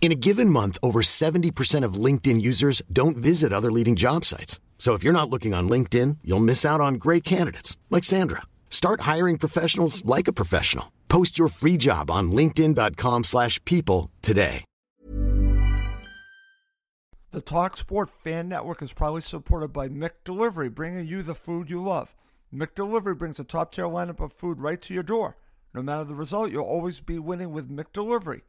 In a given month, over 70% of LinkedIn users don't visit other leading job sites. So if you're not looking on LinkedIn, you'll miss out on great candidates like Sandra. Start hiring professionals like a professional. Post your free job on linkedin.com/people today. The Talk Sport Fan Network is proudly supported by McDelivery, bringing you the food you love. McDelivery brings a top-tier lineup of food right to your door. No matter the result, you'll always be winning with McDelivery.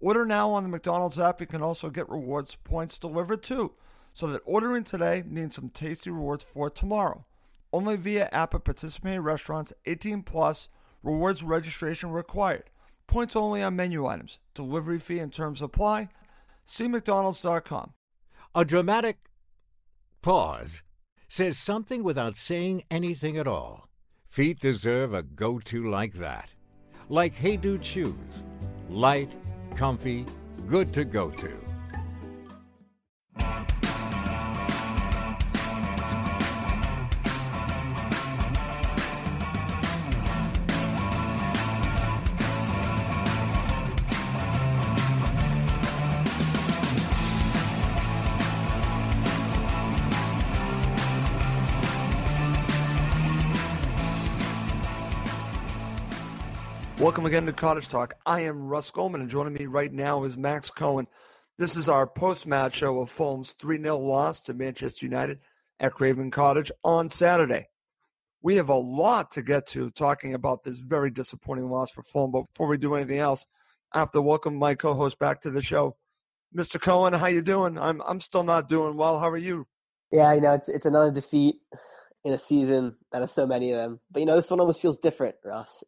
Order now on the McDonald's app. You can also get rewards points delivered too. So that ordering today means some tasty rewards for tomorrow. Only via app at participating restaurants 18 plus rewards registration required. Points only on menu items. Delivery fee and terms apply. See McDonald's.com. A dramatic pause says something without saying anything at all. Feet deserve a go to like that. Like Hey Dude shoes. Light, comfy, good to go to. Welcome again to Cottage Talk. I am Russ Goldman, and joining me right now is Max Cohen. This is our post-match show of Fulham's 3-0 loss to Manchester United at Craven Cottage on Saturday. We have a lot to get to talking about this very disappointing loss for Fulham, but before we do anything else, I have to welcome my co-host back to the show. Mr. Cohen, how you doing? I'm I'm still not doing well. How are you? Yeah, you know, it's it's another defeat in a season that has so many of them. But you know, this one almost feels different, Russ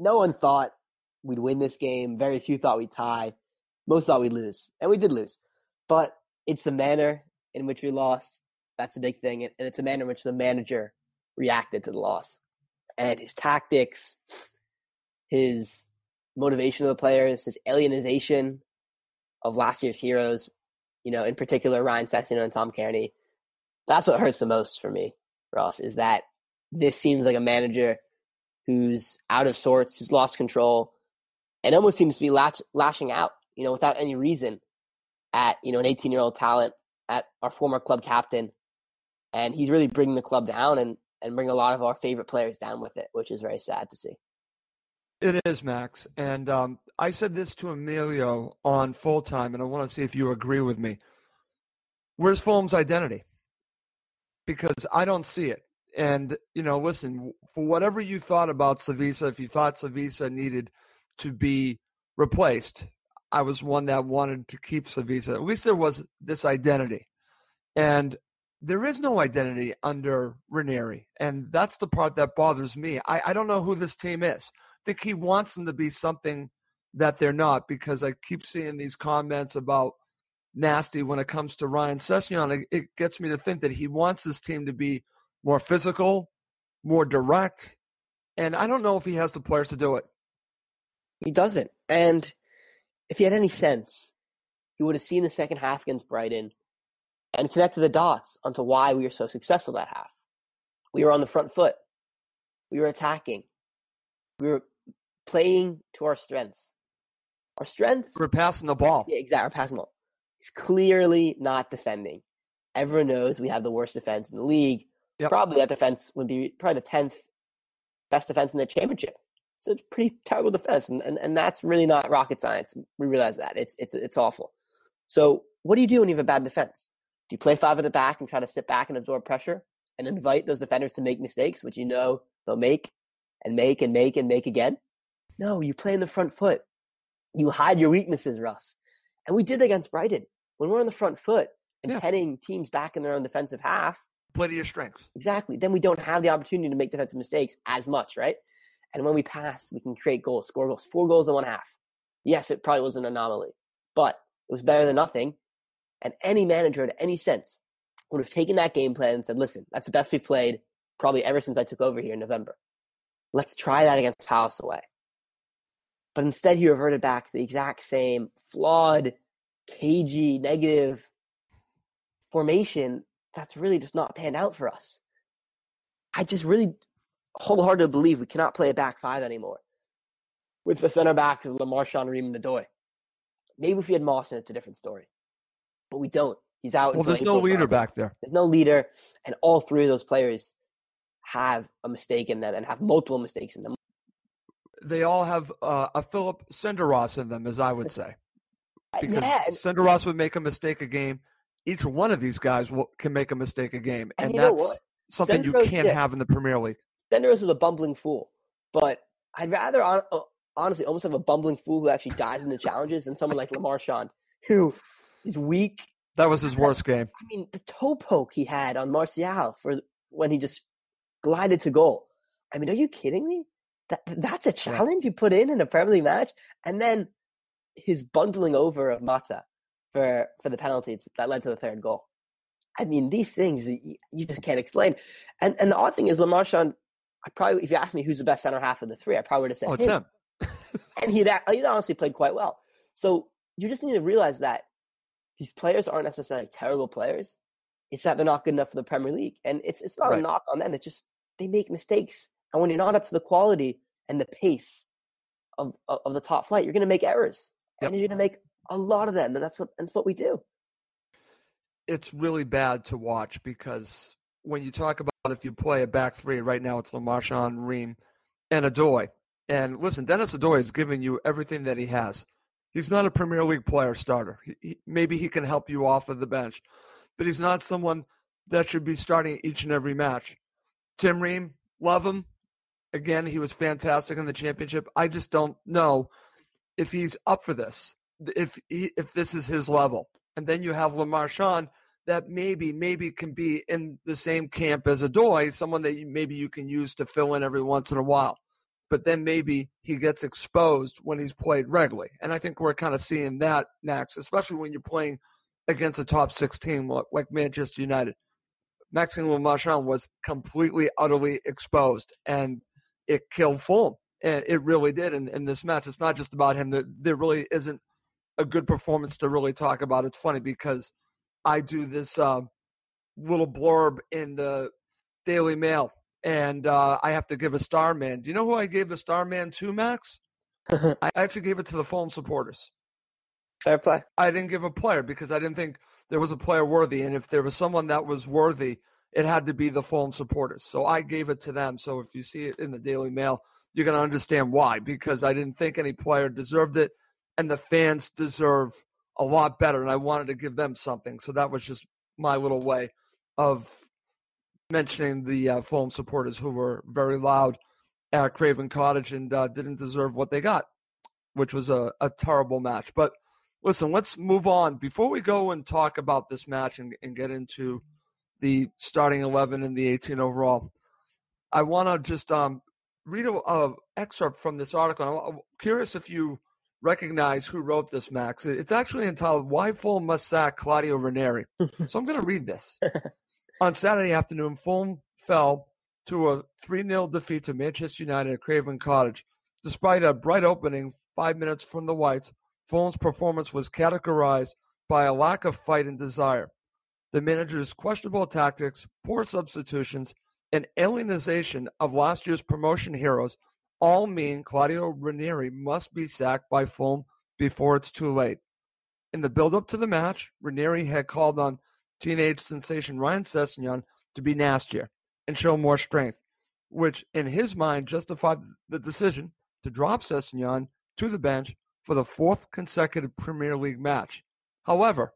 no one thought we'd win this game. Very few thought we'd tie. Most thought we'd lose, and we did lose. But it's the manner in which we lost. That's the big thing, and it's the manner in which the manager reacted to the loss, and his tactics, his motivation of the players, his alienization of last year's heroes. You know, in particular, Ryan Sessegnon and Tom Cairney. That's what hurts the most for me, Ross. Is that this seems like a manager who's out of sorts, who's lost control, and almost seems to be lashing out, you know, without any reason at, you know, an 18 year old talent, at our former club captain. And he's really bringing the club down and, and bringing a lot of our favorite players down with it, which is very sad to see. It is, Max. And um, I said this to Emilio on full time, and I want to see if you agree with me. Where's Fulham's identity? Because I don't see it. And, you know, listen, for whatever you thought about Slavisa, if you thought Slavisa needed to be replaced, I was one that wanted to keep Slavisa. At least there was this identity. And there is no identity under Ranieri. And that's the part that bothers me. I, I don't know who this team is. I think he wants them to be something that they're not because I keep seeing these comments about nasty when it comes to Ryan Sessegnon. It, it gets me to think that he wants this team to be – more physical, more direct. And I don't know if he has the players to do it. He doesn't. And if he had any sense, he would have seen the second half against Brighton and connected the dots onto why we were so successful that half. We were on the front foot. We were attacking. We were playing to our strengths. Our strengths. We're passing the ball. Yeah, exactly. We're passing the ball. He's clearly not defending. Everyone knows we have the worst defense in the league. Yep. Probably that defense would be probably the tenth best defense in the championship. So it's pretty terrible defense, and, and and that's really not rocket science. We realize that it's it's it's awful. So what do you do when you have a bad defense? Do you play five at the back and try to sit back and absorb pressure and invite those defenders to make mistakes, which you know they'll make and make and make and make again? No, you play in the front foot. You hide your weaknesses, Russ. And we did against Brighton. When we're on the front foot and yeah. heading teams back in their own defensive half, play to your strengths. Exactly. Then we don't have the opportunity to make defensive mistakes as much, right? And when we pass, we can create goals, score goals, four goals in one half. Yes, it probably was an anomaly, but it was better than nothing. And any manager, in any sense, would have taken that game plan and said, listen, that's the best we've played probably ever since I took over here in November. Let's try that against Palace away. But instead, he reverted back to the exact same flawed, cagey, negative formation that's really just not panned out for us. I just really wholeheartedly believe we cannot play a back five anymore with the center back of Le Marchand, Ream, and Odoi. Maybe if we had Mawson, it's a different story. But we don't. He's out. Well, there's no leader back there. There's no leader, and all three of those players have a mistake in them and have multiple mistakes in them. They all have uh, a Philip Senderos in them, as I would say. Because yeah. Senderos would make a mistake a game. Each one of these guys will, can make a mistake a game, And and, that's something you can't yeah. have in the Premier League. Senderos is a bumbling fool, but I'd rather uh, honestly almost have a bumbling fool who actually dies in the challenges than someone like Le Marchand who is weak. That was his worst game. I mean, the toe poke he had on Martial for when he just glided to goal. I mean, are you kidding me? That that's a challenge you put in in a Premier League match, and then his bundling over of Mata for for the penalties that led to the third goal. I mean, these things you, you just can't explain. And and the odd thing is, Le Marchand. I probably, if you asked me who's the best center half of the three, I probably would have said Oh, it's him. him. And he'd he'd honestly played quite well. So you just need to realize that these players aren't necessarily terrible players. It's that they're not good enough for the Premier League, and it's it's not a knock on them. It's just they make mistakes, and when you're not up to the quality and the pace of of, of the top flight, you're going to make errors, Yep. and you're going to make a lot of them, and that's what that's what we do. it's really bad to watch because when you talk about if you play a back three right now, it's Le Marchand, Ream, and Odoi. And listen, Dennis Odoi is giving you everything that he has. He's not a Premier League player starter. He, he, maybe he can help you off of the bench, but he's not someone that should be starting each and every match. Tim Ream, love him. Again, he was fantastic in the championship. I just don't know if he's up for this. If he, if this is his level, and then you have Le Marchand that maybe maybe can be in the same camp as Odoi, someone that you, maybe you can use to fill in every once in a while. But then maybe he gets exposed when he's played regularly, and I think we're kind of seeing that next, especially when you're playing against a top six team like- Manchester United. Maxime Le Marchand was completely, utterly exposed, and it killed Fulham. And it really did in, in this match. It's not just about him. There really isn't a good performance to really talk about. It's funny because I do this uh, little blurb in the Daily Mail, and uh, I have to give a star man. Do you know who I gave the star man to, Max? I actually gave it to the Fulham supporters. Fair play. I didn't give a player because I didn't think there was a player worthy. And if there was someone that was worthy, it had to be the Fulham supporters. So I gave it to them. So if you see it in the Daily Mail, you're going to understand why. Because I didn't think any player deserved it, and the fans deserve a lot better. And I wanted to give them something. So that was just my little way of mentioning the uh, Fulham supporters who were very loud at Craven Cottage and uh, didn't deserve what they got, which was a, a terrible match. But listen, let's move on. Before we go and talk about this match and, and get into the starting 11 and the 18 overall, I want to just um, read a, a excerpt from this article. I'm curious if you recognize who wrote this, Max. It's actually entitled "Why Fulham Must Sack Claudio Ranieri." so I'm going to read this. On Saturday afternoon, Fulham fell to a 3 0 defeat to Manchester United at Craven Cottage. Despite a bright opening five minutes from the Whites, Fulham's performance was categorized by a lack of fight and desire. The manager's questionable tactics, poor substitutions, and alienization of last year's promotion heroes all mean Claudio Ranieri must be sacked by Fulham before it's too late. In the build-up to the match, Ranieri had called on teenage sensation Ryan Sessegnon to be nastier and show more strength, which in his mind justified the decision to drop Sessegnon to the bench for the fourth consecutive Premier League match. However,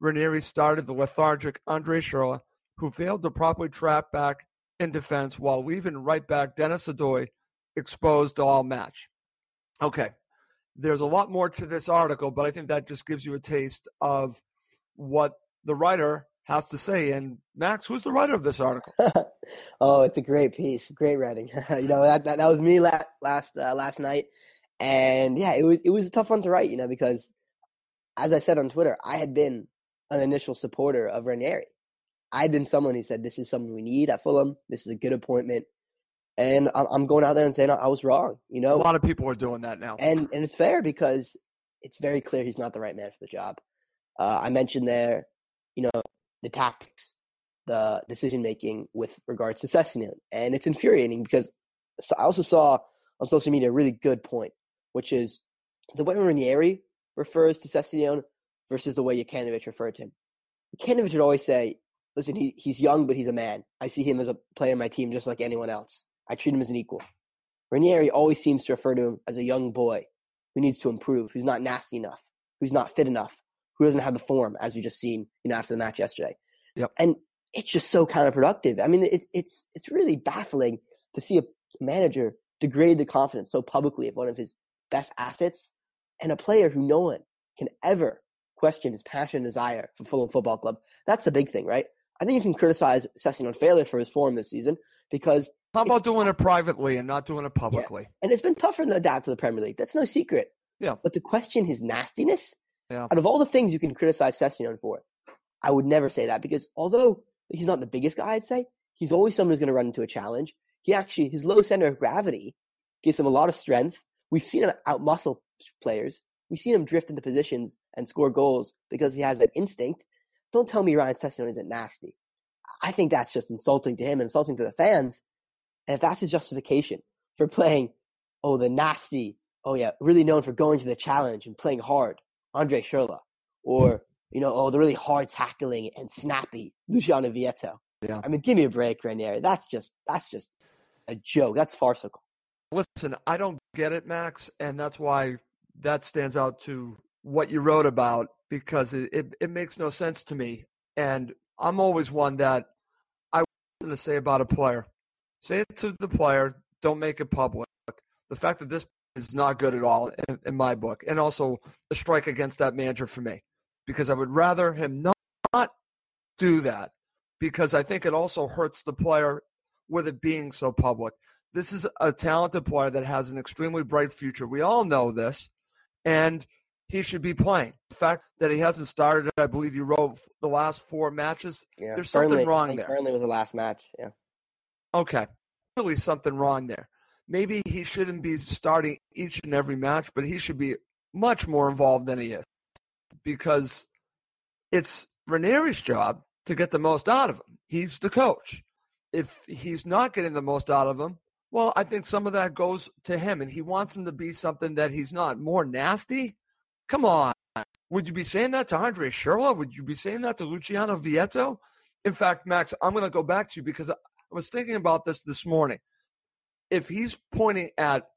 Ranieri started the lethargic Andre Schurrle, who failed to properly trap back in defense while leaving right back Dennis Odoi exposed all match. Okay, there's a lot more to this article, but I think that just gives you a taste of what the writer has to say. And Max, who's the writer of this article? oh, it's a great piece, great writing. you know that, that that was me last last uh, last night, and yeah, it was it was a tough one to write. You know because, as I said on Twitter, I had been an initial supporter of Ranieri. I'd been someone who said, this is something we need at Fulham. This is a good appointment. And I'm going out there and saying I was wrong. You know, a lot of people are doing that now, and and it's fair because it's very clear he's not the right man for the job. Uh, I mentioned there, you know, the tactics, the decision making with regards to Sessegnon, and it's infuriating because I also saw on social media a really good point, which is the way Ranieri refers to Sessegnon versus the way Jokanovic referred to him. Jokanovic would always say, listen, he, he's young, but he's a man. I see him as a player on my team just like anyone else. I treat him as an equal. Ranieri always seems to refer to him as a young boy who needs to improve, who's not nasty enough, who's not fit enough, who doesn't have the form, as we just seen, you know, after the match yesterday. Yep. And it's just so counterproductive. I mean, it's it's it's really baffling to see a manager degrade the confidence so publicly of one of his best assets and a player who no one can ever question his passion and desire for Fulham Football Club. That's the big thing, right? I think you can criticize Sessegnon failure for his form this season because how about doing it privately and not doing it publicly? Yeah. And it's been tougher to adapt to the Premier League. That's no secret. Yeah. But to question his nastiness, yeah. out of all the things you can criticize Sessegnon for, I would never say that because although he's not the biggest guy, I'd say he's always someone who's going to run into a challenge. He actually his low center of gravity gives him a lot of strength. We've seen him outmuscle players. We've seen him drift into positions and score goals because he has that instinct. Don't tell me Ryan Sessegnon isn't nasty. I think that's just insulting to him and insulting to the fans. And if that's his justification for playing, oh, the nasty, oh yeah, really known for going to the challenge and playing hard, Andre Schurrle, or you know, oh, the really hard tackling and snappy Luciano Vietto. Yeah. I mean, give me a break, Ranieri. That's just that's just a joke. That's farcical. Listen, I don't get it, Max, and that's why that stands out to what you wrote about because it, it, it makes no sense to me. And I'm always one that I want to say about a player. Say it to the player. Don't make it public. The fact that this is not good at all in, in my book, and also a strike against that manager for me, because I would rather him not, not do that, because I think it also hurts the player with it being so public. This is a talented player that has an extremely bright future. We all know this, and he should be playing. The fact that he hasn't started, I believe you wrote the last four matches. Yeah, there's Burnley, something wrong there. Burnley was the last match. Yeah. Okay, really something wrong there. Maybe he shouldn't be starting each and every match, but he should be much more involved than he is because it's Ranieri's job to get the most out of him. He's the coach. If he's not getting the most out of him, well, I think some of that goes to him, and he wants him to be something that he's not. More nasty? Come on. Would you be saying that to Andre Schurrle? Would you be saying that to Luciano Vietto? In fact, Max, I'm going to go back to you because I was thinking about this this morning. If he's pointing at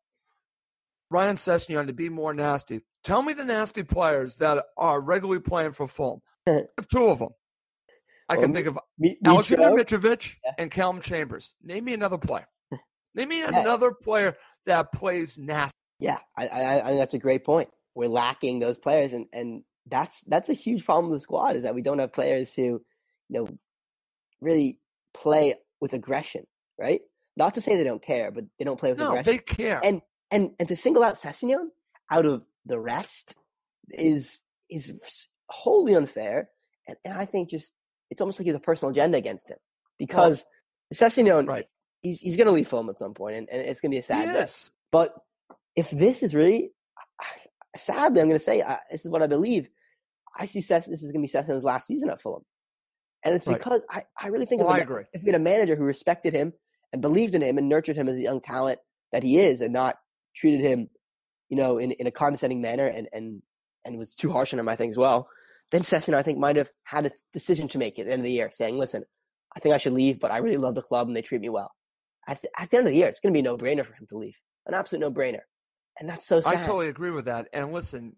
Ryan Sessegnon to be more nasty, tell me the nasty players that are regularly playing for Fulham. two of them. I can think of me, Alexander Mitrovic yeah. and Calum Chambers. Name me another player. Name me yeah. another player that plays nasty. Yeah, I, I, I think that's a great point. We're lacking those players, and, and that's that's a huge problem with the squad is that we don't have players who, you know, really play with aggression, right? Not to say they don't care, but they don't play with no, aggression. they care. And and and to single out Sessegnon out of the rest is is wholly unfair, and, and I think just it's almost like he has a personal agenda against him because well, Sessegnon, right. he's he's going to leave Fulham at some point, and, and it's going to be a sad yes. day. But if this is really, sadly, I'm going to say this is what I believe. I see Sess, this is going to be Sessegnon's last season at Fulham, and it's right. because I, I really think well, if, I agree. if we had a manager who respected him and believed in him and nurtured him as a young talent that he is, and not treated him, you know, in, in a condescending manner and and and was too harsh on him, I think as well then Sessegnon, I think, might have had a decision to make at the end of the year, saying, listen, I think I should leave, but I really love the club and they treat me well. At the, at the end of the year, it's going to be a no brainer for him to leave. An absolute no brainer. And that's so sad. I totally agree with that. And listen,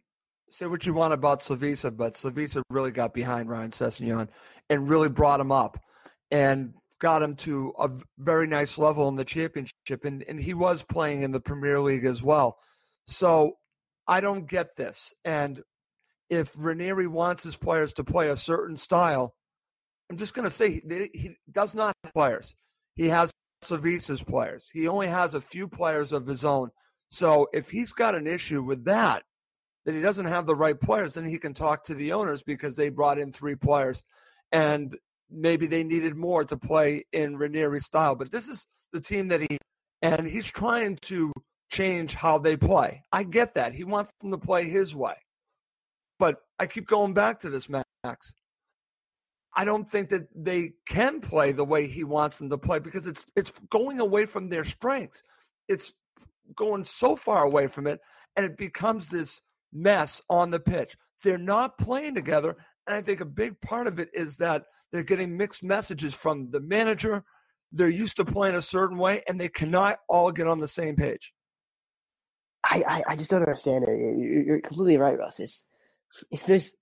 say what you want about Slavisa, but Slavisa really got behind Ryan Sessegnon and really brought him up and got him to a very nice level in the championship. And, and he was playing in the Premier League as well. So I don't get this. And if Ranieri wants his players to play a certain style, I'm just going to say he, he, does not have players. He has Slavisa's players. He only has a few players of his own. So if he's got an issue with that, that he doesn't have the right players, then he can talk to the owners because they brought in three players. And maybe they needed more to play in Ranieri's style. But this is the team that he and he's trying to change how they play. I get that. He wants them to play his way. But I keep going back to this, Max. I don't think that they can play the way he wants them to play because it's it's going away from their strengths. It's going so far away from it and it becomes this mess on the pitch. They're not playing together and I think a big part of it is that they're getting mixed messages from the manager. They're used to playing a certain way and they cannot all get on the same page. I, I, I just don't understand it. You're completely right, Russ. It's, there's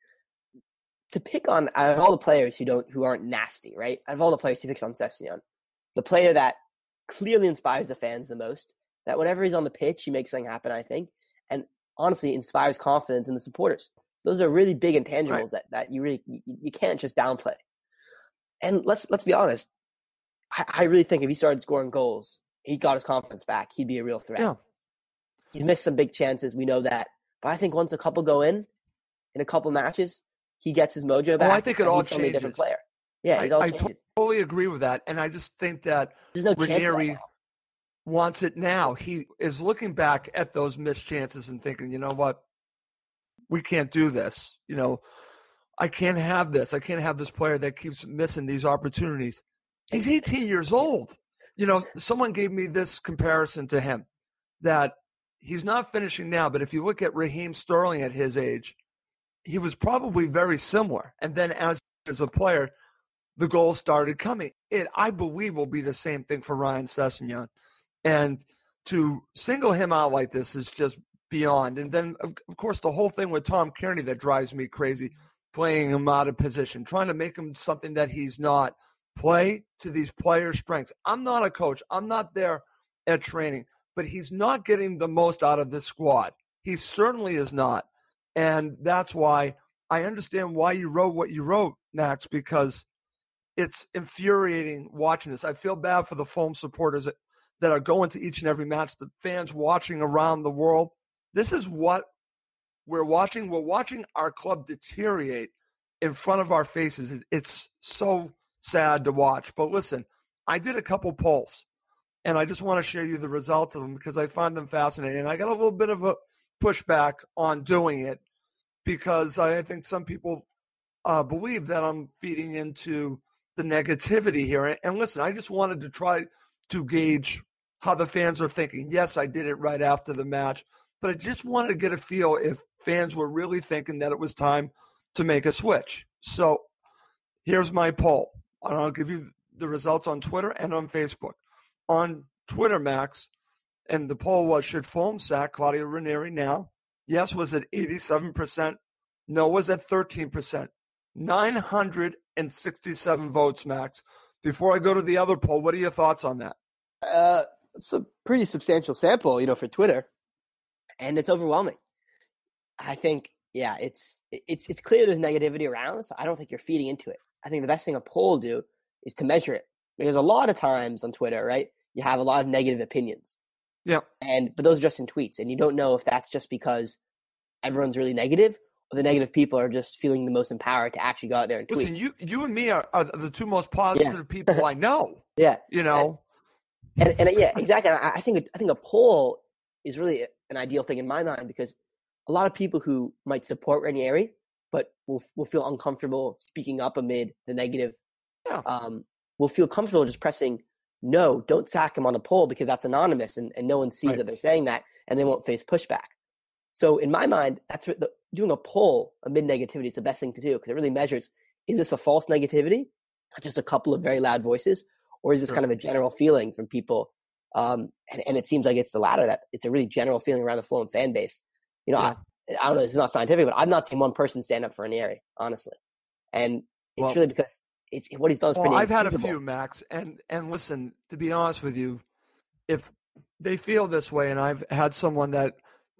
to pick on out of all the players who don't who aren't nasty, right? Out of all the players he picks on Sessegnon, the player that clearly inspires the fans the most, that whenever he's on the pitch, he makes something happen, I think, and honestly inspires confidence in the supporters. Those are really big intangibles right. that, that you really you, you, can't just downplay. And let's let's be honest, I, I, really think if he started scoring goals, he got his confidence back. He'd be a real threat. Yeah. He's missed some big chances, we know that. But I think once a couple go in, in a couple matches, he gets his mojo back. Oh, I think it all changes. A different player. Yeah, I, I totally agree with that, and I just think that There's no Ranieri wants it now. He is looking back at those missed chances and thinking, you know what, we can't do this. You know, I can't have this. I can't have this player that keeps missing these opportunities. He's 18 years old. You know, someone gave me this comparison to him that he's not finishing now, but if you look at Raheem Sterling at his age, he was probably very similar. And then as as a player, the goals started coming. It I believe will be the same thing for Ryan Sessegnon. And to single him out like this is just beyond. And then of, of course the whole thing with Tom Cairney that drives me crazy, playing him out of position, trying to make him something that he's not. Play to these players' strengths. I'm not a coach. I'm not there at training, but he's not getting the most out of this squad. He certainly is not. And that's why I understand why you wrote what you wrote, Max, because it's infuriating watching this. I feel bad for the Fulham supporters that, are going to each and every match, the fans watching around the world. This is what we're watching. We're watching our club deteriorate in front of our faces. It's so sad to watch. But listen, I did a couple polls, and I just want to share you the results of them because I find them fascinating. And I got a little bit of a pushback on doing it because I think some people uh, believe that I'm feeding into the negativity here. And listen, I just wanted to try to gauge how the fans are thinking. Yes, I did it right after the match, but I just wanted to get a feel if fans were really thinking that it was time to make a switch. So here's my poll. And I'll give you the results on Twitter and on Facebook. On Twitter, Max, and the poll was should Fulham sack Claudio Ranieri now? Yes was at 87%. No was at 13%. 967 votes, Max. Before I go to the other poll, what are your thoughts on that? Uh, it's a pretty substantial sample, you know, for Twitter, and it's overwhelming. I think, yeah, it's it's it's clear there's negativity around, so I don't think you're feeding into it. I think the best thing a poll will do is to measure it, because a lot of times on Twitter, right, you have a lot of negative opinions, yeah. And but those are just in tweets, and you don't know if that's just because everyone's really negative the negative people are just feeling the most empowered to actually go out there and tweet. Listen, you you and me are, are the two most positive yeah. people I know. yeah. You know. And, and, and yeah, exactly. I, I think I think a poll is really an ideal thing in my mind because a lot of people who might support Ranieri but will will feel uncomfortable speaking up amid the negative. Yeah. Um, will feel comfortable just pressing no, don't sack him on a poll because that's anonymous and, and no one sees right. that they're saying that and they won't face pushback. So in my mind, that's the, doing a poll amid negativity is the best thing to do because it really measures is this a false negativity, not just a couple of very loud voices, or is this sure. kind of a general feeling from people? Um, and, and, it seems like it's the latter that it's a really general feeling around the Fulham fan base. You know, yeah. I, I, don't know, this is not scientific, but I've not seen one person stand up for Ranieri, honestly. And it's well, really because it's what he's done is well, pretty. I've had a few, Max, and and listen. To be honest with you, if they feel this way, and I've had someone that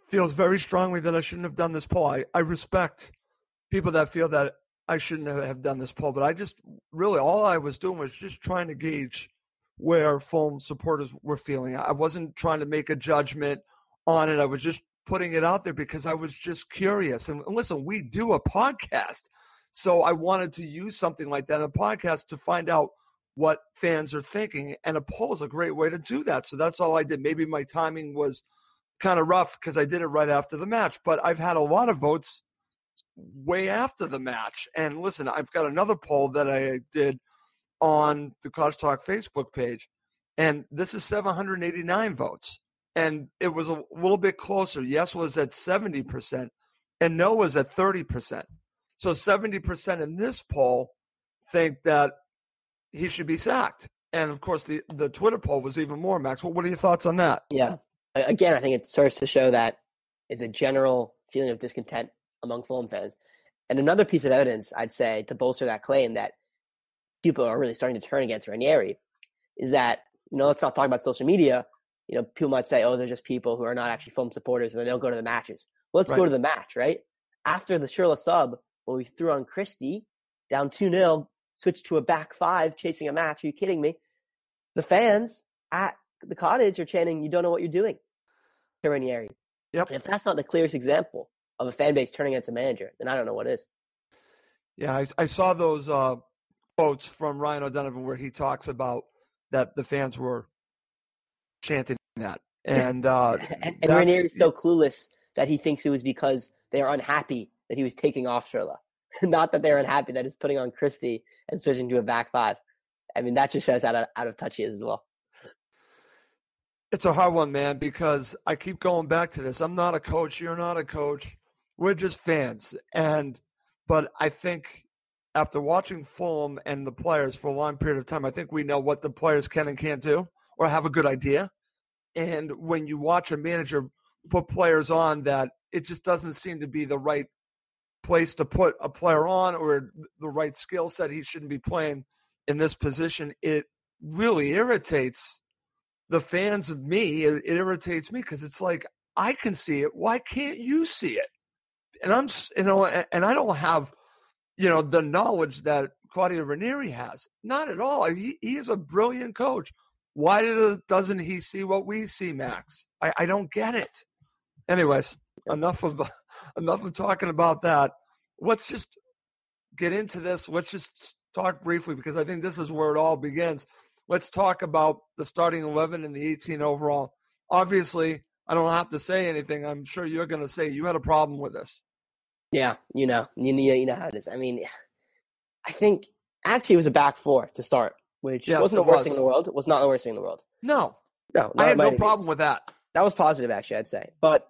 feels very strongly that I shouldn't have done this poll. I, I respect people that feel that I shouldn't have done this poll, but I just really all I was doing was just trying to gauge where Fulham supporters were feeling. I wasn't trying to make a judgment on it. I was just putting it out there because I was just curious. And listen, we do a podcast. So I wanted to use something like that in a podcast to find out what fans are thinking. And a poll is a great way to do that. So that's all I did. Maybe my timing was kind of rough because I did it right after the match, but I've had a lot of votes way after the match. And listen, I've got another poll that I did on the Cause Talk Facebook page, and this is 789 votes. And it was a little bit closer. Yes was at 70%, and no was at 30%. So 70% in this poll think that he should be sacked. And of course, the, the Twitter poll was even more, Max. What are your thoughts on that? Yeah. Again, I think it serves to show that it's a general feeling of discontent among Fulham fans. And another piece of evidence, I'd say, to bolster that claim that people are really starting to turn against Ranieri is that, you know, let's not talk about social media. You know, people might say, oh, they're just people who are not actually Fulham supporters and they don't go to the matches. Well, let's right. go to the match, right? After the Schürrle sub, when we threw on Christie, down 2 0, switched to a back five, chasing a match. Are you kidding me? The fans at the cottage are chanting, you don't know what you're doing Ranieri. Yep. And if that's not the clearest example of a fan base turning against a manager, then I don't know what is. Yeah, I, I saw those uh, quotes from Ryan O'Donovan where he talks about that the fans were chanting that, and uh, and, and is so clueless that he thinks it was because they are unhappy that he was taking off Schürrle, not that they're unhappy that he's putting on Christie and switching to a back five. I mean, that just shows how out of, out of touch he is as well. It's a hard one, man, because I keep going back to this. I'm not a coach. You're not a coach. We're just fans. And, but I think after watching Fulham and the players for a long period of time, I think we know what the players can and can't do or have a good idea. And when you watch a manager put players on that it just doesn't seem to be the right place to put a player on or the right skill set, he shouldn't be playing in this position. It really irritates the fans of me, it, it irritates me because it's like I can see it. Why can't you see it? And I'm, you know, and I don't have, you know, the knowledge that Claudio Ranieri has. Not at all. He, he is a brilliant coach. Why did, doesn't he see what we see, Max? I, I don't get it. Anyways, enough of enough of talking about that. Let's just get into this. Let's just talk briefly because I think this is where it all begins let's talk about the starting 11 and the 18 overall. Obviously, I don't have to say anything. I'm sure you're going to say you had a problem with this. Yeah, you know, you know, you know how it is. I mean, I think actually it was a back four to start, which yes, wasn't the worst was. thing in the world. It was not the worst thing in the world. No, no, I had no problem with that. That was positive, actually. I'd say, but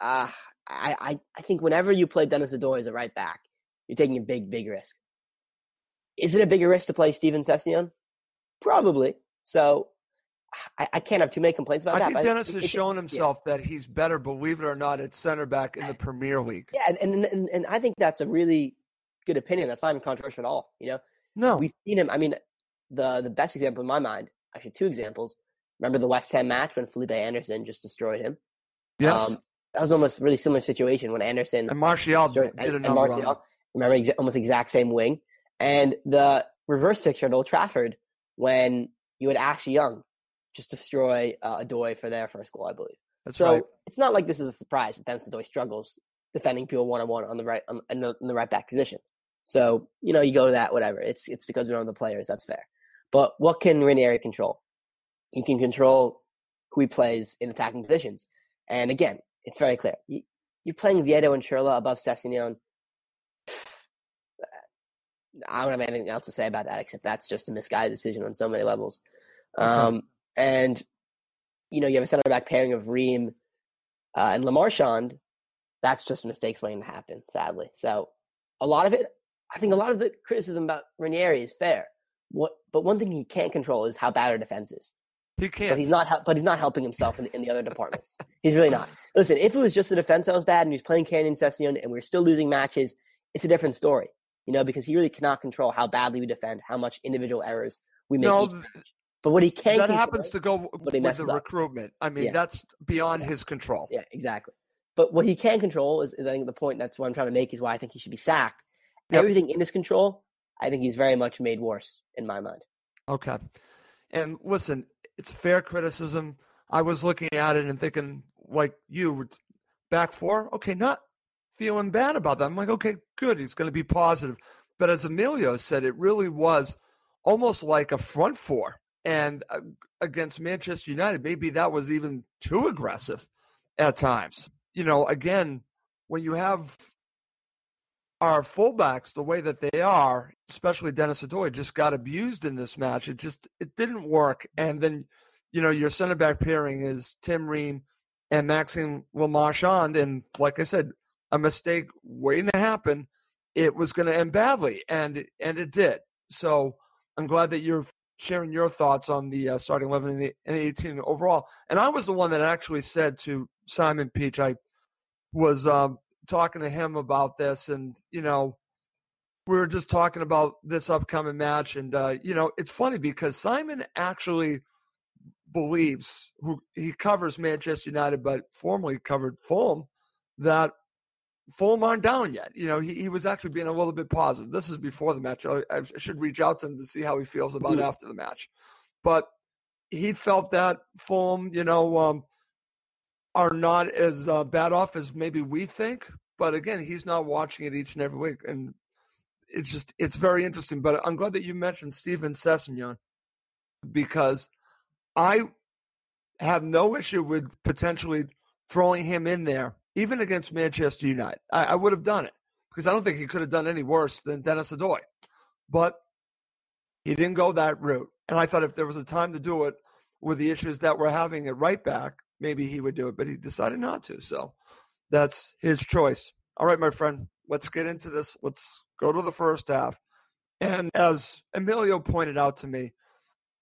uh, I, I, I think whenever you play Dennis Odoi as a right back, you're taking a big, big risk. Is it a bigger risk to play Steven Sessegnon? Probably. So I, I, can't have too many complaints about I that. I think Denis has shown himself yeah. that he's better, believe it or not, at center back in the Premier League. Yeah, and, and and I think that's a really good opinion. That's not even controversial at all. You know, no, we've seen him. I mean, the the best example in my mind, actually, two examples. Remember the West Ham match when Felipe Anderson just destroyed him? Yes, um, that was almost a really similar situation when Anderson and Martial did and, and Martial. Remember, exa- almost exact same wing, and the reverse picture at Old Trafford when you had Ashley Young just destroy uh, Odoi for their first goal, I believe. That's so right. it's not like this is a surprise that Denis Odoi struggles defending people one on one on the right on, in, the, in the right back position. So you know you go to that whatever. It's it's because we don't have the players. That's fair. But what can Ranieri control? He can control who he plays in attacking positions. And again, it's very clear. You, are playing Vietto and Schürrle above Sessegnon. I don't have anything else to say about that except that's just a misguided decision on so many levels. Okay. Um, and you know, you have a center back pairing of Ream uh, and Le Marchand. That's just mistakes waiting to happen, sadly. So a lot of it, I think, a lot of the criticism about Ranieri is fair. What, but one thing he can't control is how bad our defense is. He can't. But he's not. But he's not helping himself in the, in the other departments. He's really not. Listen, if it was just the defense that was bad and he was playing Canyon Sessegnon and we are still losing matches, it's a different story you know, because he really cannot control how badly we defend, how much individual errors we make. No, but what he can that control, happens to go with the recruitment. I mean, yeah. that's beyond yeah. his control. Yeah, exactly. But what he can control is, is, I think the point that's what I'm trying to make is why I think he should be sacked. Yep. Everything in his control, I think he's very much made worse in my mind. Okay. And listen, it's fair criticism. I was looking at it and thinking, like you, back four, okay, not feeling bad about that. I'm like, okay, good. He's going to be positive. But as Emilio said, it really was almost like a front four. And uh, against Manchester United, maybe that was even too aggressive at times. You know, again, when you have our fullbacks the way that they are, especially Dennis Odoi, just got abused in this match. It just it didn't work. And then, you know, your center back pairing is Tim Ream and Maxime Le Marchand. And like I said, a mistake waiting to happen, it was going to end badly, and and it did. So I'm glad that you're sharing your thoughts on the uh, starting 11 and the, and the 18 overall. And I was the one that actually said to Simon Peach, I was um, talking to him about this, and you know, we were just talking about this upcoming match, and uh, you know, it's funny because Simon actually believes who he covers Manchester United, but formerly covered Fulham, that Fulham aren't down yet. You know, he, he was actually being a little bit positive. This is before the match. I, I should reach out to him to see how he feels about mm-hmm. after the match. But he felt that Fulham, you know, um, are not as uh, bad off as maybe we think. But again, he's not watching it each and every week, and it's just it's very interesting. But I'm glad that you mentioned Steven Sessegnon because I have no issue with potentially throwing him in there even against Manchester United. I, I would have done it because I don't think he could have done any worse than Dennis Odoi. But he didn't go that route. And I thought if there was a time to do it with the issues that we're having at right back, maybe he would do it, but he decided not to. So that's his choice. All right, my friend, let's get into this. Let's go to the first half. And as Emilio pointed out to me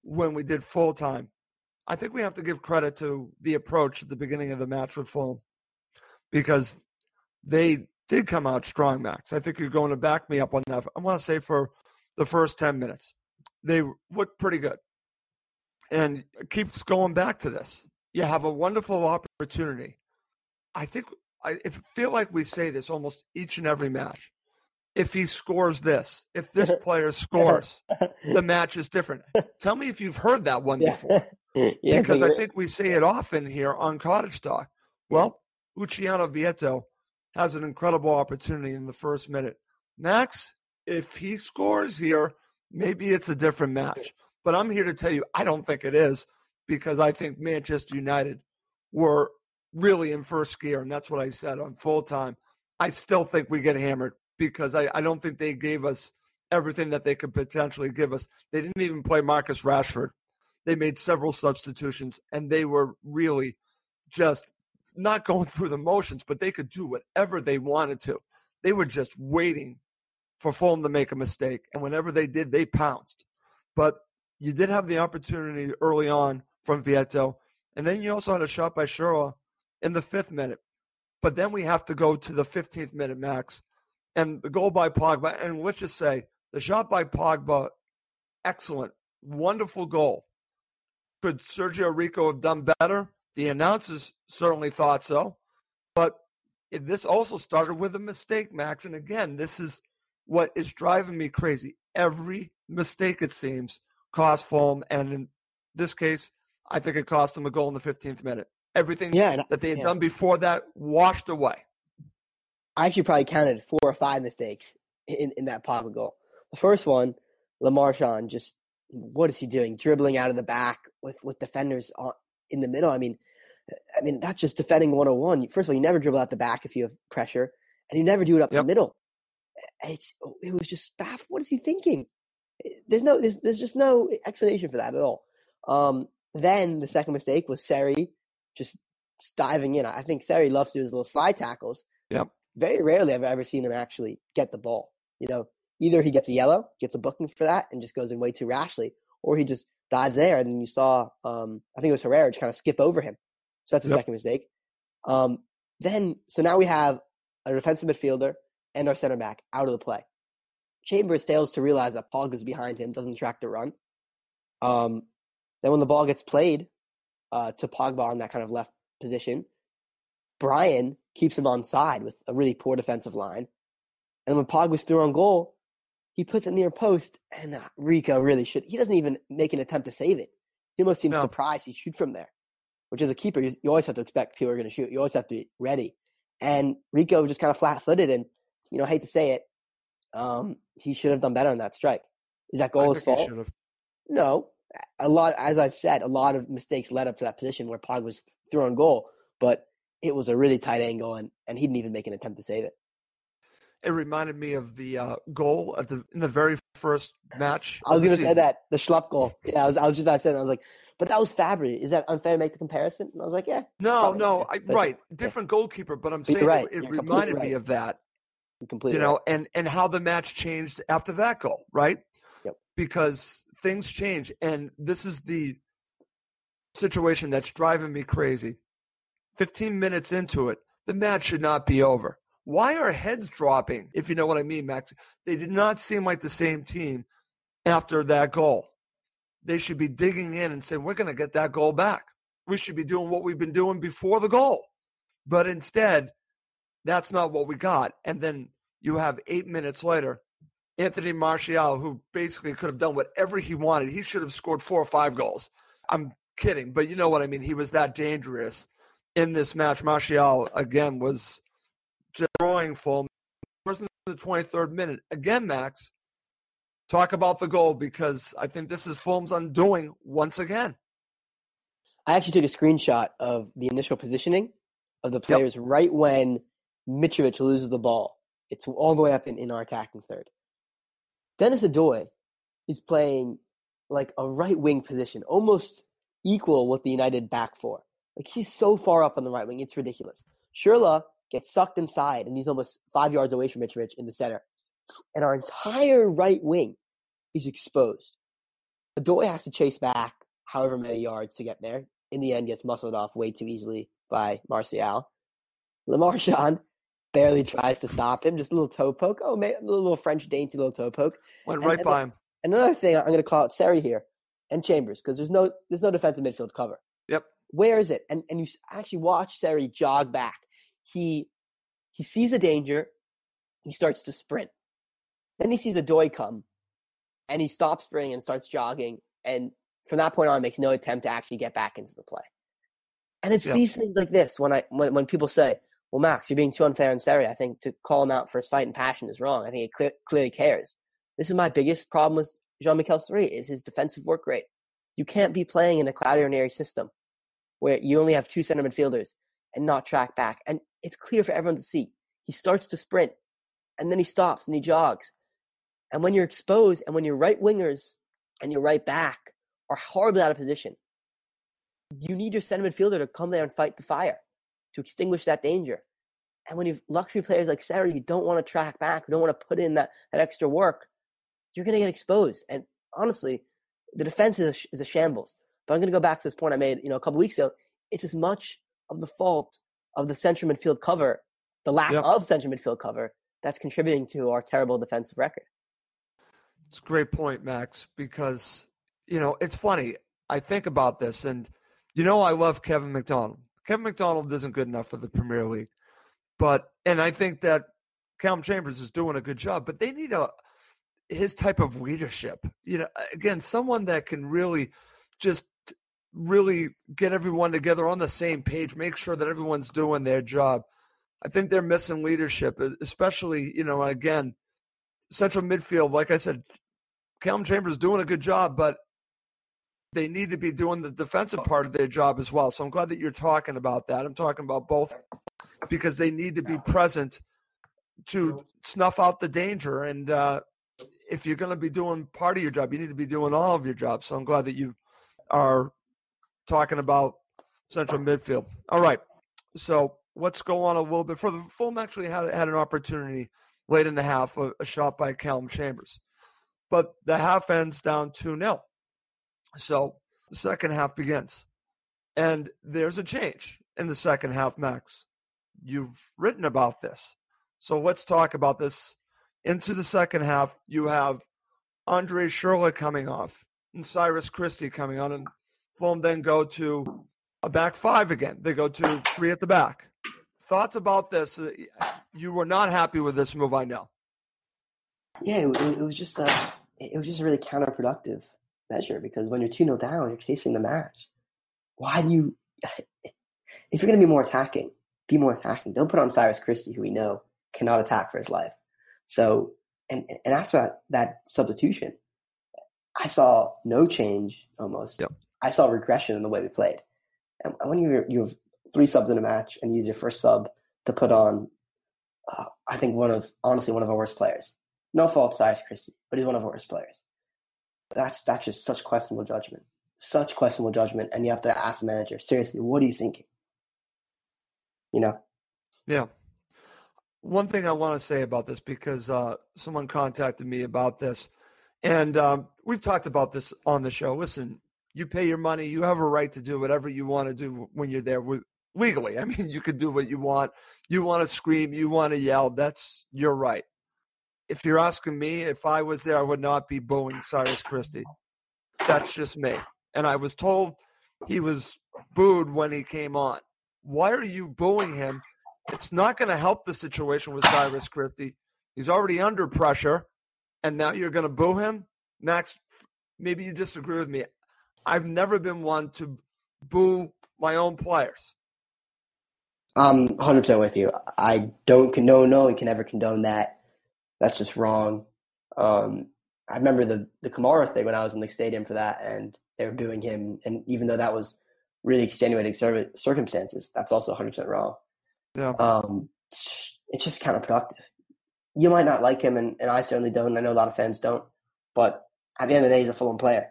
when we did full time, I think we have to give credit to the approach at the beginning of the match with Fulham because they did come out strong, Max. I think you're going to back me up on that. I want to say for the first 10 minutes, they looked pretty good. And keeps going back to this. You have a wonderful opportunity. I think I feel like we say this almost each and every match. If he scores this, if this player scores, the match is different. Tell me if you've heard that one before. yeah, because I think we say it often here on Cottage Talk. Well, Luciano Vietto has an incredible opportunity in the first minute. Max, if he scores here, maybe it's a different match. But I'm here to tell you, I don't think it is because I think Manchester United were really in first gear, and that's what I said on full time. I still think we get hammered because I, I don't think they gave us everything that they could potentially give us. They didn't even play Marcus Rashford. They made several substitutions, and they were really just not going through the motions, but they could do whatever they wanted to. They were just waiting for Fulham to make a mistake. And whenever they did, they pounced. But you did have the opportunity early on from Vietto. And then you also had a shot by Shola in the fifth minute. But then we have to go to the 15th minute max. And the goal by Pogba. And let's just say the shot by Pogba, excellent, wonderful goal. Could Sergio Rico have done better? The announcers certainly thought so. But this also started with a mistake, Max. And again, this is what is driving me crazy. Every mistake, it seems, cost Fulham. And in this case, I think it cost them a goal in the 15th minute. Everything yeah, that they had yeah. done before that washed away. I actually probably counted four or five mistakes in, in that Pogba goal. The first one, Le Marchand just what is he doing? Dribbling out of the back with with defenders on, in the middle. I mean, I mean, that's just defending 101. First of all, you never dribble out the back if you have pressure, and you never do it up yep. the middle. It's, it was just baff. What is he thinking? Eh, there's no, there's, there's just no explanation for that at all. Um, then the second mistake was Seri just diving in. I think Seri loves to do his little slide tackles. Yep. Very rarely have I ever seen him actually get the ball. You know, either he gets a yellow, gets a booking for that, and just goes in way too rashly, or he just dives there. And then you saw, um, I think it was Herrera just kind of skip over him so that's the yep. second mistake. Um, then, so now we have a defensive midfielder and our center back out of the play. Chambers fails to realize that Pogba's behind him, doesn't track the run. Um, then when the ball gets played uh, to Pogba on that kind of left position, Bryan keeps him on side with a really poor defensive line. And when Pogba's through on goal, he puts it near post, and uh, Rico really should. He doesn't even make an attempt to save it. He almost seems no. surprised he shoots from there which is a keeper, you, you always have to expect people are going to shoot. You always have to be ready. And Rico just kind of flat footed and, you know, hate to say it, um, he should have done better on that strike. Is that goal his fault? No. A lot, as I've said, a lot of mistakes led up to that position where Pogba's throwing goal, but it was a really tight angle and, and he didn't even make an attempt to save it. It reminded me of the uh, goal at the in the very first match. I was going to say that the Schlupp goal. Yeah, I was, I was just about to say that. I was like, but that was Fabri. Is that unfair to make the comparison? And I was like, yeah. No, no, I, right, different goalkeeper, but I'm saying right. it, it reminded right. me of that. completely, you know, right. and and how the match changed after that goal, right? Yep. Because things change, and this is the situation that's driving me crazy. 15 minutes into it, the match should not be over. Why are heads dropping, if you know what I mean, Max? They did not seem like the same team after that goal. They should be digging in and saying, we're going to get that goal back. We should be doing what we've been doing before the goal. But instead, that's not what we got. And then you have eight minutes later, Anthony Martial, who basically could have done whatever he wanted. He should have scored four or five goals. I'm kidding, but you know what I mean. He was that dangerous in this match. Martial, again, was drawing in the 23rd minute. Again, Max, talk about the goal because I think this is Fulham's undoing once again. I actually took a screenshot of the initial positioning of the players yep. right when Mitrovic loses the ball. It's all the way up in, in our attacking third. Dennis Odoi is playing like a right wing position, almost equal with the United back four. Like he's so far up on the right wing, it's ridiculous. Schürrle gets sucked inside, and he's almost five yards away from Mitrovic in the center. And our entire right wing is exposed. Odoi has to chase back however many yards to get there. In the end, gets muscled off way too easily by Martial. Le Marchand barely tries to stop him, just a little toe poke. Oh, man, a little French dainty little toe poke. Went right and, by him. Another thing, I'm going to call it Seri here and Chambers because there's no there's no defensive midfield cover. Yep. Where is it? And and you actually watch Seri jog back he he sees a danger, he starts to sprint. Then he sees Odoi come, and he stops sprinting and starts jogging. And from that point on, makes no attempt to actually get back into the play. And it's these things like this when I when, when people say, "Well, Max, you're being too unfair and Seri." I think to call him out for his fight and passion is wrong. I think he clear, clearly cares. This is my biggest problem with Jean-Michel Seri is his defensive work rate. You can't be playing in a Claudio Ranieri system where you only have two center midfielders and not track back. And it's clear for everyone to see. He starts to sprint and then he stops and he jogs. And when you're exposed and when your right wingers and your right back are horribly out of position, you need your center midfielder to come there and fight the fire to extinguish that danger. And when you have luxury players like Seri, you don't want to track back, you don't want to put in that, that extra work, you're going to get exposed. And honestly, the defense is a, is a shambles. But I'm going to go back to this point I made, you know, a couple weeks ago. It's as much of the fault of the central midfield cover, the lack yep. of central midfield cover, that's contributing to our terrible defensive record. It's a great point, Max, because, you know, it's funny. I think about this, and, you know, I love Kevin McDonald. Kevin McDonald isn't good enough for the Premier League. But, and I think that Callum Chambers is doing a good job, but they need a, his type of leadership. You know, again, someone that can really just really get everyone together on the same page, make sure that everyone's doing their job. I think they're missing leadership, especially, you know, again, central midfield, like I said, Callum Chambers is doing a good job, but they need to be doing the defensive part of their job as well. So I'm glad that you're talking about that. I'm talking about both because they need to be present to snuff out the danger. And uh, if you're going to be doing part of your job, you need to be doing all of your job. So I'm glad that you are talking about central midfield. All right. So let's go on a little bit further. Fulham actually had had an opportunity late in the half, a, a shot by Callum Chambers. But the half ends down 2 0. So the second half begins. And there's a change in the second half, Max. You've written about this. So let's talk about this. Into the second half, you have Andre Schürrle coming off and Cyrus Christie coming on. And Fulham then go to a back five again. They go to three at the back. Thoughts about this? Uh, You were not happy with this move, I know. Yeah, it, it was just a, it was just a really counterproductive measure because when you're 2 0 down, you're chasing the match. Why do you, if you're going to be more attacking, Be more attacking. Don't put on Cyrus Christie, who we know cannot attack for his life. So, and and after that that substitution, I saw no change almost. Yep. I saw regression in the way we played. And when you you have three subs in a match and you use your first sub to put on, uh, I think one of honestly one of our worst players. No fault Cyrus Christie, but he's one of our worst players. That's that's just such questionable judgment, such questionable judgment, and you have to ask the manager seriously, what are you thinking? You know. Yeah. One thing I want to say about this because uh, someone contacted me about this, and um, we've talked about this on the show. Listen, you pay your money, you have a right to do whatever you want to do when you're there with, legally. I mean, you can do what you want. You want to scream, you want to yell. That's your right. If you're asking me, if I was there, I would not be booing Cyrus Christie. That's just me. And I was told he was booed when he came on. Why are you booing him? It's not going to help the situation with Cyrus Christie. He's already under pressure, and now you're going to boo him? Max, maybe you disagree with me. I've never been one to boo my own players. I'm 100% with you. I don't condone, no one can ever condone that. That's just wrong. Um, I remember the, the Kamara thing when I was in the stadium for that, and they were booing him. And even though that was really extenuating circumstances, that's also 100% wrong. Yeah. Um, it's just counterproductive. You might not like him, and, and I certainly don't. I know a lot of fans don't. But at the end of the day, he's a Fulham player.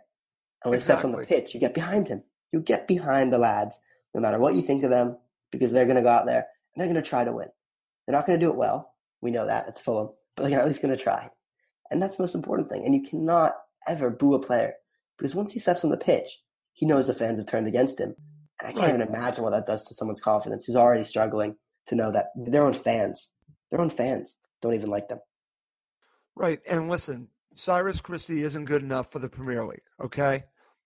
And when exactly. he steps on the pitch, you get behind him. You get behind the lads, no matter what you think of them, because they're going to go out there and they're going to try to win. They're not going to do it well. We know that. It's Fulham. But they're at least going to try. And that's the most important thing. And you cannot ever boo a player because once he steps on the pitch, he knows the fans have turned against him. And I can't right. even imagine what that does to someone's confidence who's already struggling to know that their own fans, their own fans don't even like them. Right. And listen, Cyrus Christie isn't good enough for the Premier League, okay?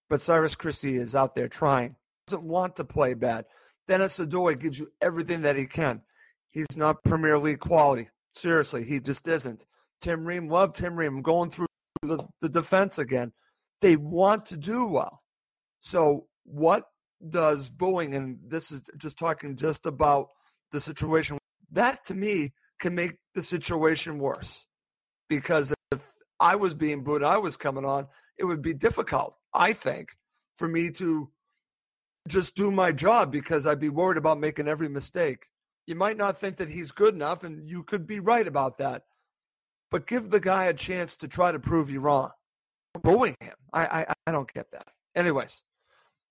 But Cyrus Christie is out there trying. Doesn't want to play bad. Denis Odoi gives you everything that he can. He's not Premier League quality. Seriously, he just isn't. Tim Ream, love Tim Ream. Going through the, the defense again. They want to do well. So what does booing, and this is just talking just about the situation, that to me can make the situation worse. Because if I was being booed, I was coming on, it would be difficult, I think, for me to just do my job because I'd be worried about making every mistake. You might not think that he's good enough, and you could be right about that. But give the guy a chance to try to prove you wrong. Booing him, I, I, I don't get that. Anyways,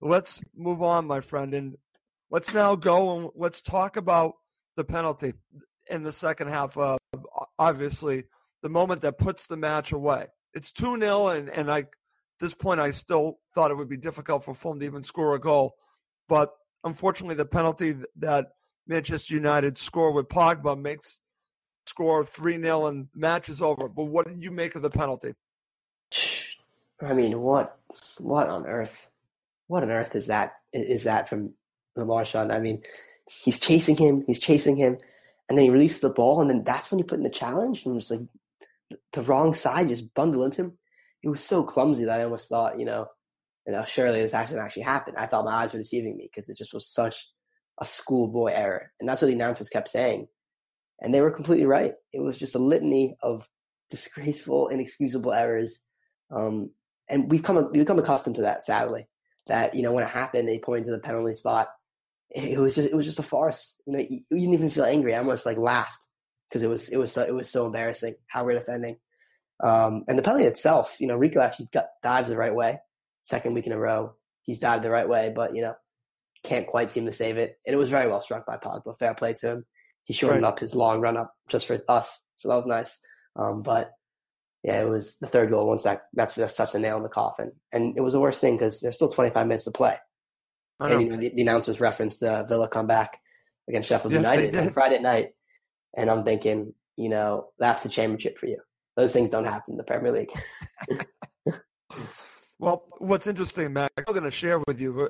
let's move on, my friend, and let's now go and let's talk about the penalty in the second half. Of obviously, the moment that puts the match away. It's two 0 and and I this point, I still thought it would be difficult for Fulham to even score a goal. But unfortunately, the penalty that Manchester United score with Pogba makes score 3 0 and match is over. But what did you make of the penalty? I mean, what what on earth? What on earth is that? Is that from Le Marchand? I mean, he's chasing him, he's chasing him, and then he releases the ball, and then that's when you put in the challenge, and just like the wrong side just bundle into him it was so clumsy that I almost thought, you know, you know, surely this accident actually happened. I thought my eyes were deceiving me because it just was such a schoolboy error. And that's what the announcers kept saying. And they were completely right. It was just a litany of disgraceful, inexcusable errors. Um, and we've come we've become accustomed to that, sadly. That, you know, when it happened, they pointed to the penalty spot. It was just it was just a farce. You know, you, you didn't even feel angry. I almost like laughed because it was it was so it was so embarrassing how we're defending. Um, and the penalty itself, you know, Rico actually got dives the right way. Second week in a row, he's dived the right way, but you know, can't quite seem to save it. And it was very well struck by Pogba. Fair play to him. He shortened right. up his long run up just for us, so that was nice. Um, but yeah, it was the third goal. Once that that's just such a nail in the coffin, and it was the worst thing because there's still 25 minutes to play. And you know, the, the, announcers referenced the Villa comeback against Sheffield yes, United on Friday night, and I'm thinking, you know, that's the championship for you. Those things don't happen in the Premier League. well, what's interesting, Matt, I'm going to share with you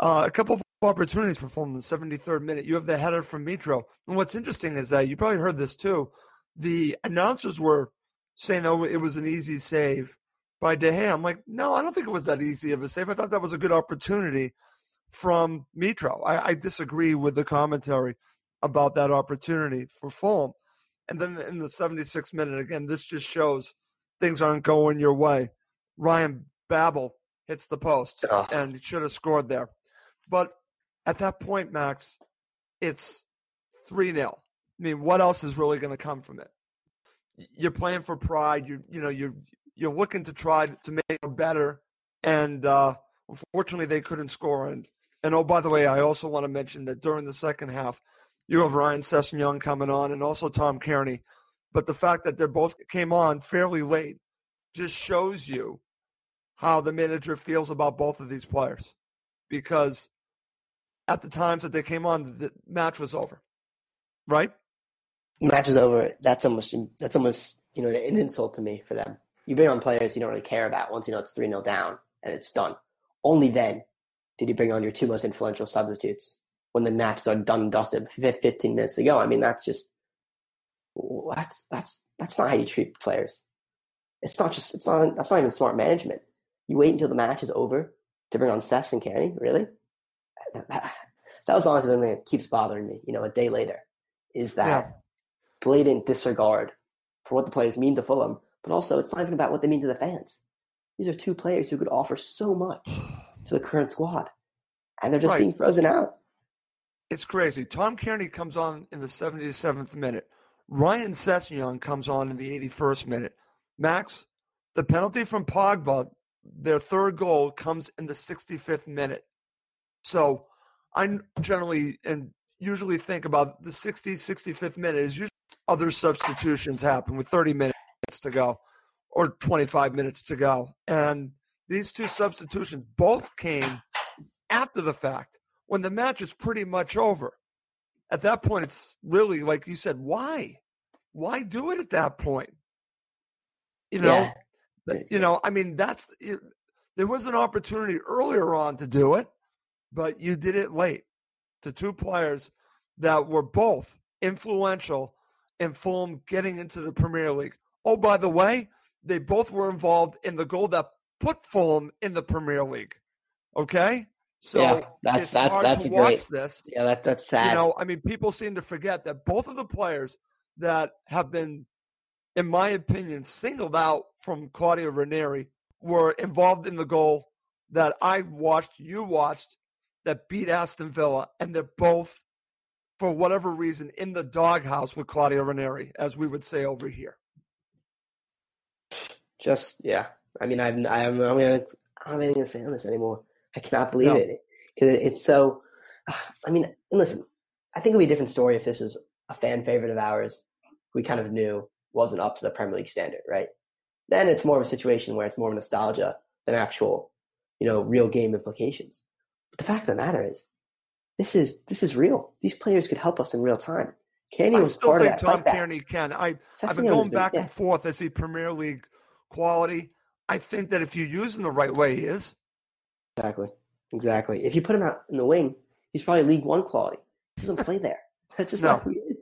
uh, a couple of opportunities for Fulham in the 73rd minute. You have the header from Mitro. And what's interesting is that you probably heard this too. The announcers were saying, oh, it was an easy save by De Gea. I'm like, no, I don't think it was that easy of a save. I thought that was a good opportunity from Mitro. I, I disagree with the commentary about that opportunity for Fulham. And then in the 76th minute, again, this just shows things aren't going your way. Ryan Babel hits the post Ugh. and he should have scored there. But at that point, Max, it's 3 0. I mean, what else is really going to come from it? You're playing for pride. You you know you're you're looking to try to make it better, and uh, unfortunately they couldn't score. And and oh by the way, I also want to mention that during the second half, you have Ryan Sessegnon coming on, and also Tom Cairney. But the fact that they both came on fairly late just shows you how the manager feels about both of these players, because at the times that they came on, the match was over, right? Match is over. That's almost that's almost you know an insult to me for them. You bring on players you don't really care about once you know it's three 0 down and it's done. Only then did you bring on your two most influential substitutes when the matches are done and dusted, fifteen minutes ago. I mean, that's just that's that's that's not how you treat players. It's not just it's not that's not even smart management. You wait until the match is over to bring on Sess and Cairney, really? That, that was honestly the thing that keeps bothering me. You know, a day later, is that Yeah. blatant disregard for what the players mean to Fulham, but also it's not even about what they mean to the fans. These are two players who could offer so much to the current squad, and they're just Right. being frozen out. It's crazy. Tom Cairney comes on in the 77th minute. Ryan Sessegnon comes on in the 81st minute. Max, the penalty from Pogba, their third goal, comes in the 65th minute. So I generally and usually think about the 60, 65th minute is usually other substitutions happen with 30 minutes to go or 25 minutes to go. And these two substitutions both came after the fact when the match is pretty much over. At that point, it's really like you said, why? Why do it at that point? You know, Yeah. you know, I mean, that's it, there was an opportunity earlier on to do it, but you did it late. To two players that were both influential in Fulham getting into the Premier League. Oh, by the way, they both were involved in the goal that put Fulham in the Premier League. Okay, so Yeah, that's- it's that's- hard that's to a watch great- this. Yeah, that that's sad. You know, I mean, people seem to forget that both of the players that have been, in my opinion, singled out from Claudio Ranieri were involved in the goal that I watched, you watched, that beat Aston Villa, and they're both, for whatever reason, in the doghouse with Claudio Ranieri, as we would say over here. Just yeah. I mean, I've I am I mean, I don't have anything to say on this anymore. I cannot believe No. it. It's so. I mean, and listen, I think it would be a different story if this was a fan favorite of ours. We kind of knew wasn't up to the Premier League standard, right? Then it's more of a situation where it's more of nostalgia than actual, you know, real game implications. But the fact of the matter is, this is this is real. These players could help us in real time. Kenny was part of that. Tom. Cairney can. I, I've been going back yeah. and forth as a Premier League quality. I think that if you use him the right way, he is. Exactly. Exactly. If you put him out in the wing, he's probably League One quality. He doesn't play there. That's just No. not who he is.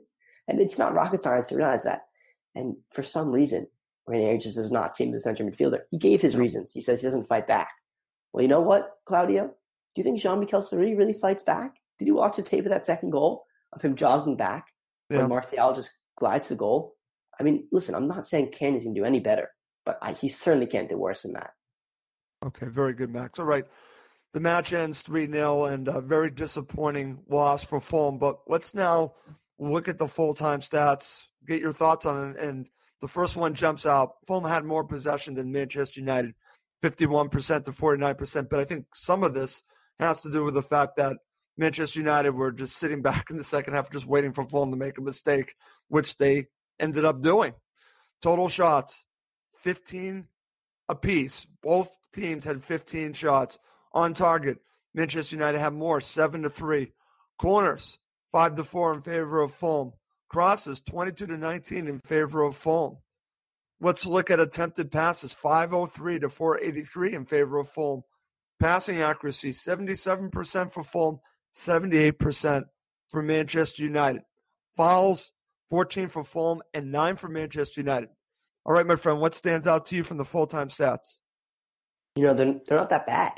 And it's not rocket science to realize that. And for some reason, Ranieri just does not seem the central midfielder. He gave his reasons. He says he doesn't fight back. Well, you know what, Claudio? Do you think Jean Michel Seri really fights back? Did you watch the tape of that second goal of him jogging back Yeah. when Martial just glides the goal? I mean, listen, I'm not saying Kenny's going to do any better, but I, he certainly can't do worse than that. Okay, very good, Max. All right. The match ends 3 0 and a very disappointing loss for Fulham. But let's now look at the full time stats, get your thoughts on it. And the first one jumps out. Fulham had more possession than Manchester United, 51% to 49%. But I think some of this has to do with the fact that Manchester United were just sitting back in the second half, just waiting for Fulham to make a mistake, which they ended up doing. Total shots, 15 apiece. Both teams had 15 shots on target. Manchester United have more, seven to three. Corners, five to four in favor of Fulham. Crosses, 22 to 19 in favor of Fulham. Let's look at attempted passes, 503 to 483 in favor of Fulham. Passing accuracy, 77% for Fulham, 78% for Manchester United. Fouls, 14 for Fulham and 9 for Manchester United. All right, my friend, what stands out to you from the full time stats? you know, they're, they're not that bad.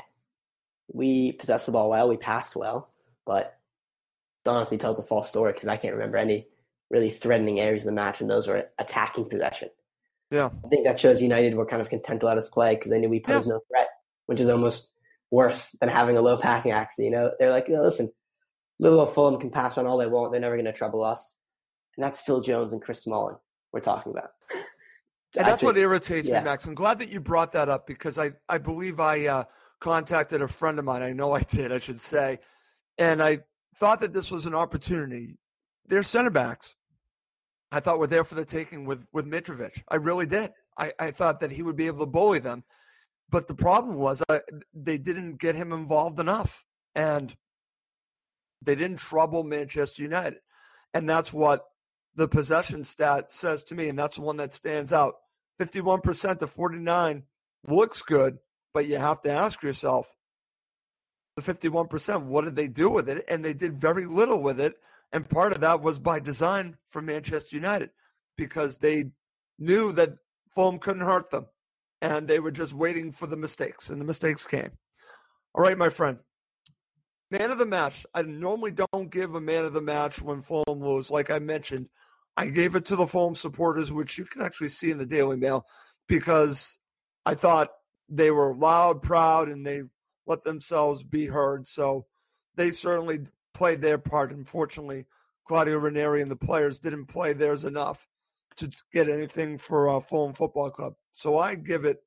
We possessed the ball well, we passed well, but honestly tells a false story because I can't remember any really threatening areas of the match, and those were attacking possession. Yeah. I think that shows United were kind of content to let us play because they knew we posed yeah. no threat, which is almost worse than having a low passing accuracy. You know, they're like, listen, Liverpool Fulham can pass on all they want. They're never going to trouble us. And that's Phil Jones and Chris Smalling we're talking about. and that's think, what irritates yeah. me, Max. I'm glad that you brought that up because I, I believe I uh, contacted a friend of mine. I know I did, I should say. And I thought that this was an opportunity. They're center backs. I thought were there for the taking with, with Mitrovic. I really did. I, I thought that he would be able to bully them. But the problem was uh, they didn't get him involved enough. And they didn't trouble Manchester United. And that's what the possession stat says to me. And that's the one that stands out. 51% to 49 looks good, but you have to ask yourself the 51%, what did they do with it? And they did very little with it. And part of that was by design for Manchester United because they knew that Fulham couldn't hurt them. And they were just waiting for the mistakes, and the mistakes came. All right, my friend. Man of the match. I normally don't give a man of the match when Fulham lose. Like I mentioned, I gave it to the Fulham supporters, which you can actually see in the Daily Mail, because I thought they were loud, proud, and they let themselves be heard. So they certainly played their part. Unfortunately, Claudio Ranieri and the players didn't play theirs enough to get anything for uh, Fulham Football Club. So I give it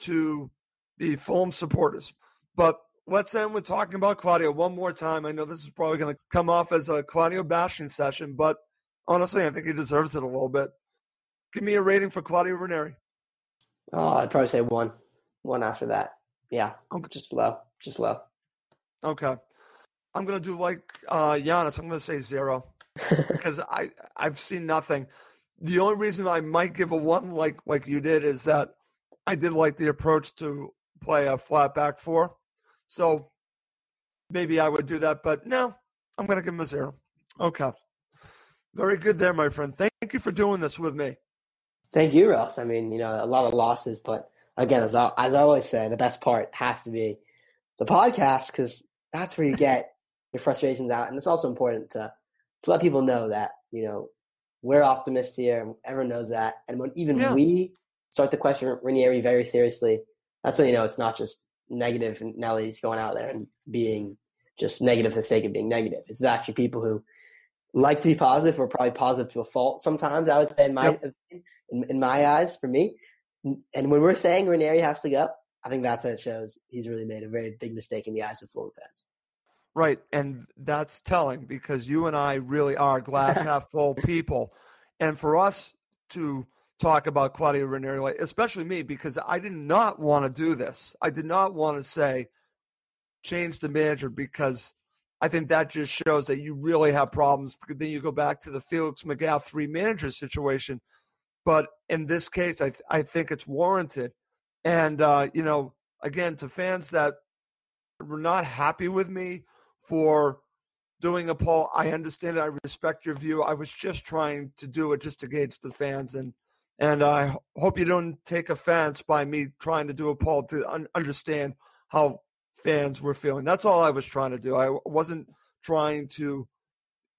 to the Fulham supporters. But let's end with talking about Claudio one more time. I know this is probably going to come off as a Claudio bashing session, but honestly, I think he deserves it a little bit. Give me a rating for Claudio Ranieri. Oh, I'd probably say one. One after that. Yeah, okay. just low. Just low. Okay. I'm going to do like uh, Giannis. I'm going to say zero because I, I've seen nothing. The only reason I might give a one like like you did is that I did like the approach to play a flat back four. So maybe I would do that, but no, I'm going to give him a zero. Okay. Very good there, my friend. Thank you for doing this with me. Thank you, Ross. I mean, you know, a lot of losses, but again, as I, as I always say, the best part has to be the podcast because that's where you get your frustrations out, and it's also important to to let people know that you know we're optimists here. Everyone knows that, and when even yeah. we start to question Ranieri very seriously, that's when you know it's not just negative Nelly's going out there and being just negative for the sake of being negative. It's actually people who like to be positive or probably positive to a fault sometimes, I would say in my yep. in, in, my eyes, for me. And when we're saying Ranieri has to go, I think that's what it shows. He's really made a very big mistake in the eyes of Fulham fans. Right. And that's telling because you and I really are glass half full people. And for us to talk about Claudio Ranieri, especially me, because I did not want to do this. I did not want to say change the manager because I think that just shows that you really have problems. Because then you go back to the Felix Magath three manager situation. But in this case, I th- I think it's warranted. And uh, you know, again, to fans that were not happy with me for doing a poll, I understand it. I respect your view. I was just trying to do it just to gauge the fans and and I hope you don't take offense by me trying to do a poll to un- understand how fans were feeling. That's all I was trying to do. I wasn't trying to,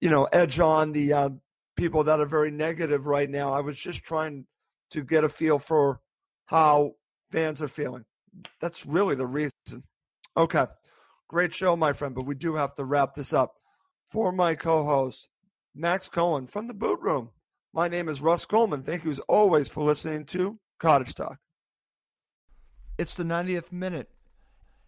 you know, edge on the uh, people that are very negative right now. I was just trying to get a feel for how fans are feeling. That's really the reason. Okay. Great show, my friend, but we do have to wrap this up. For my co host, Max Cohen from the boot room, my name is Russ Coleman. Thank you as always for listening to Cottage Talk. It's the 90th minute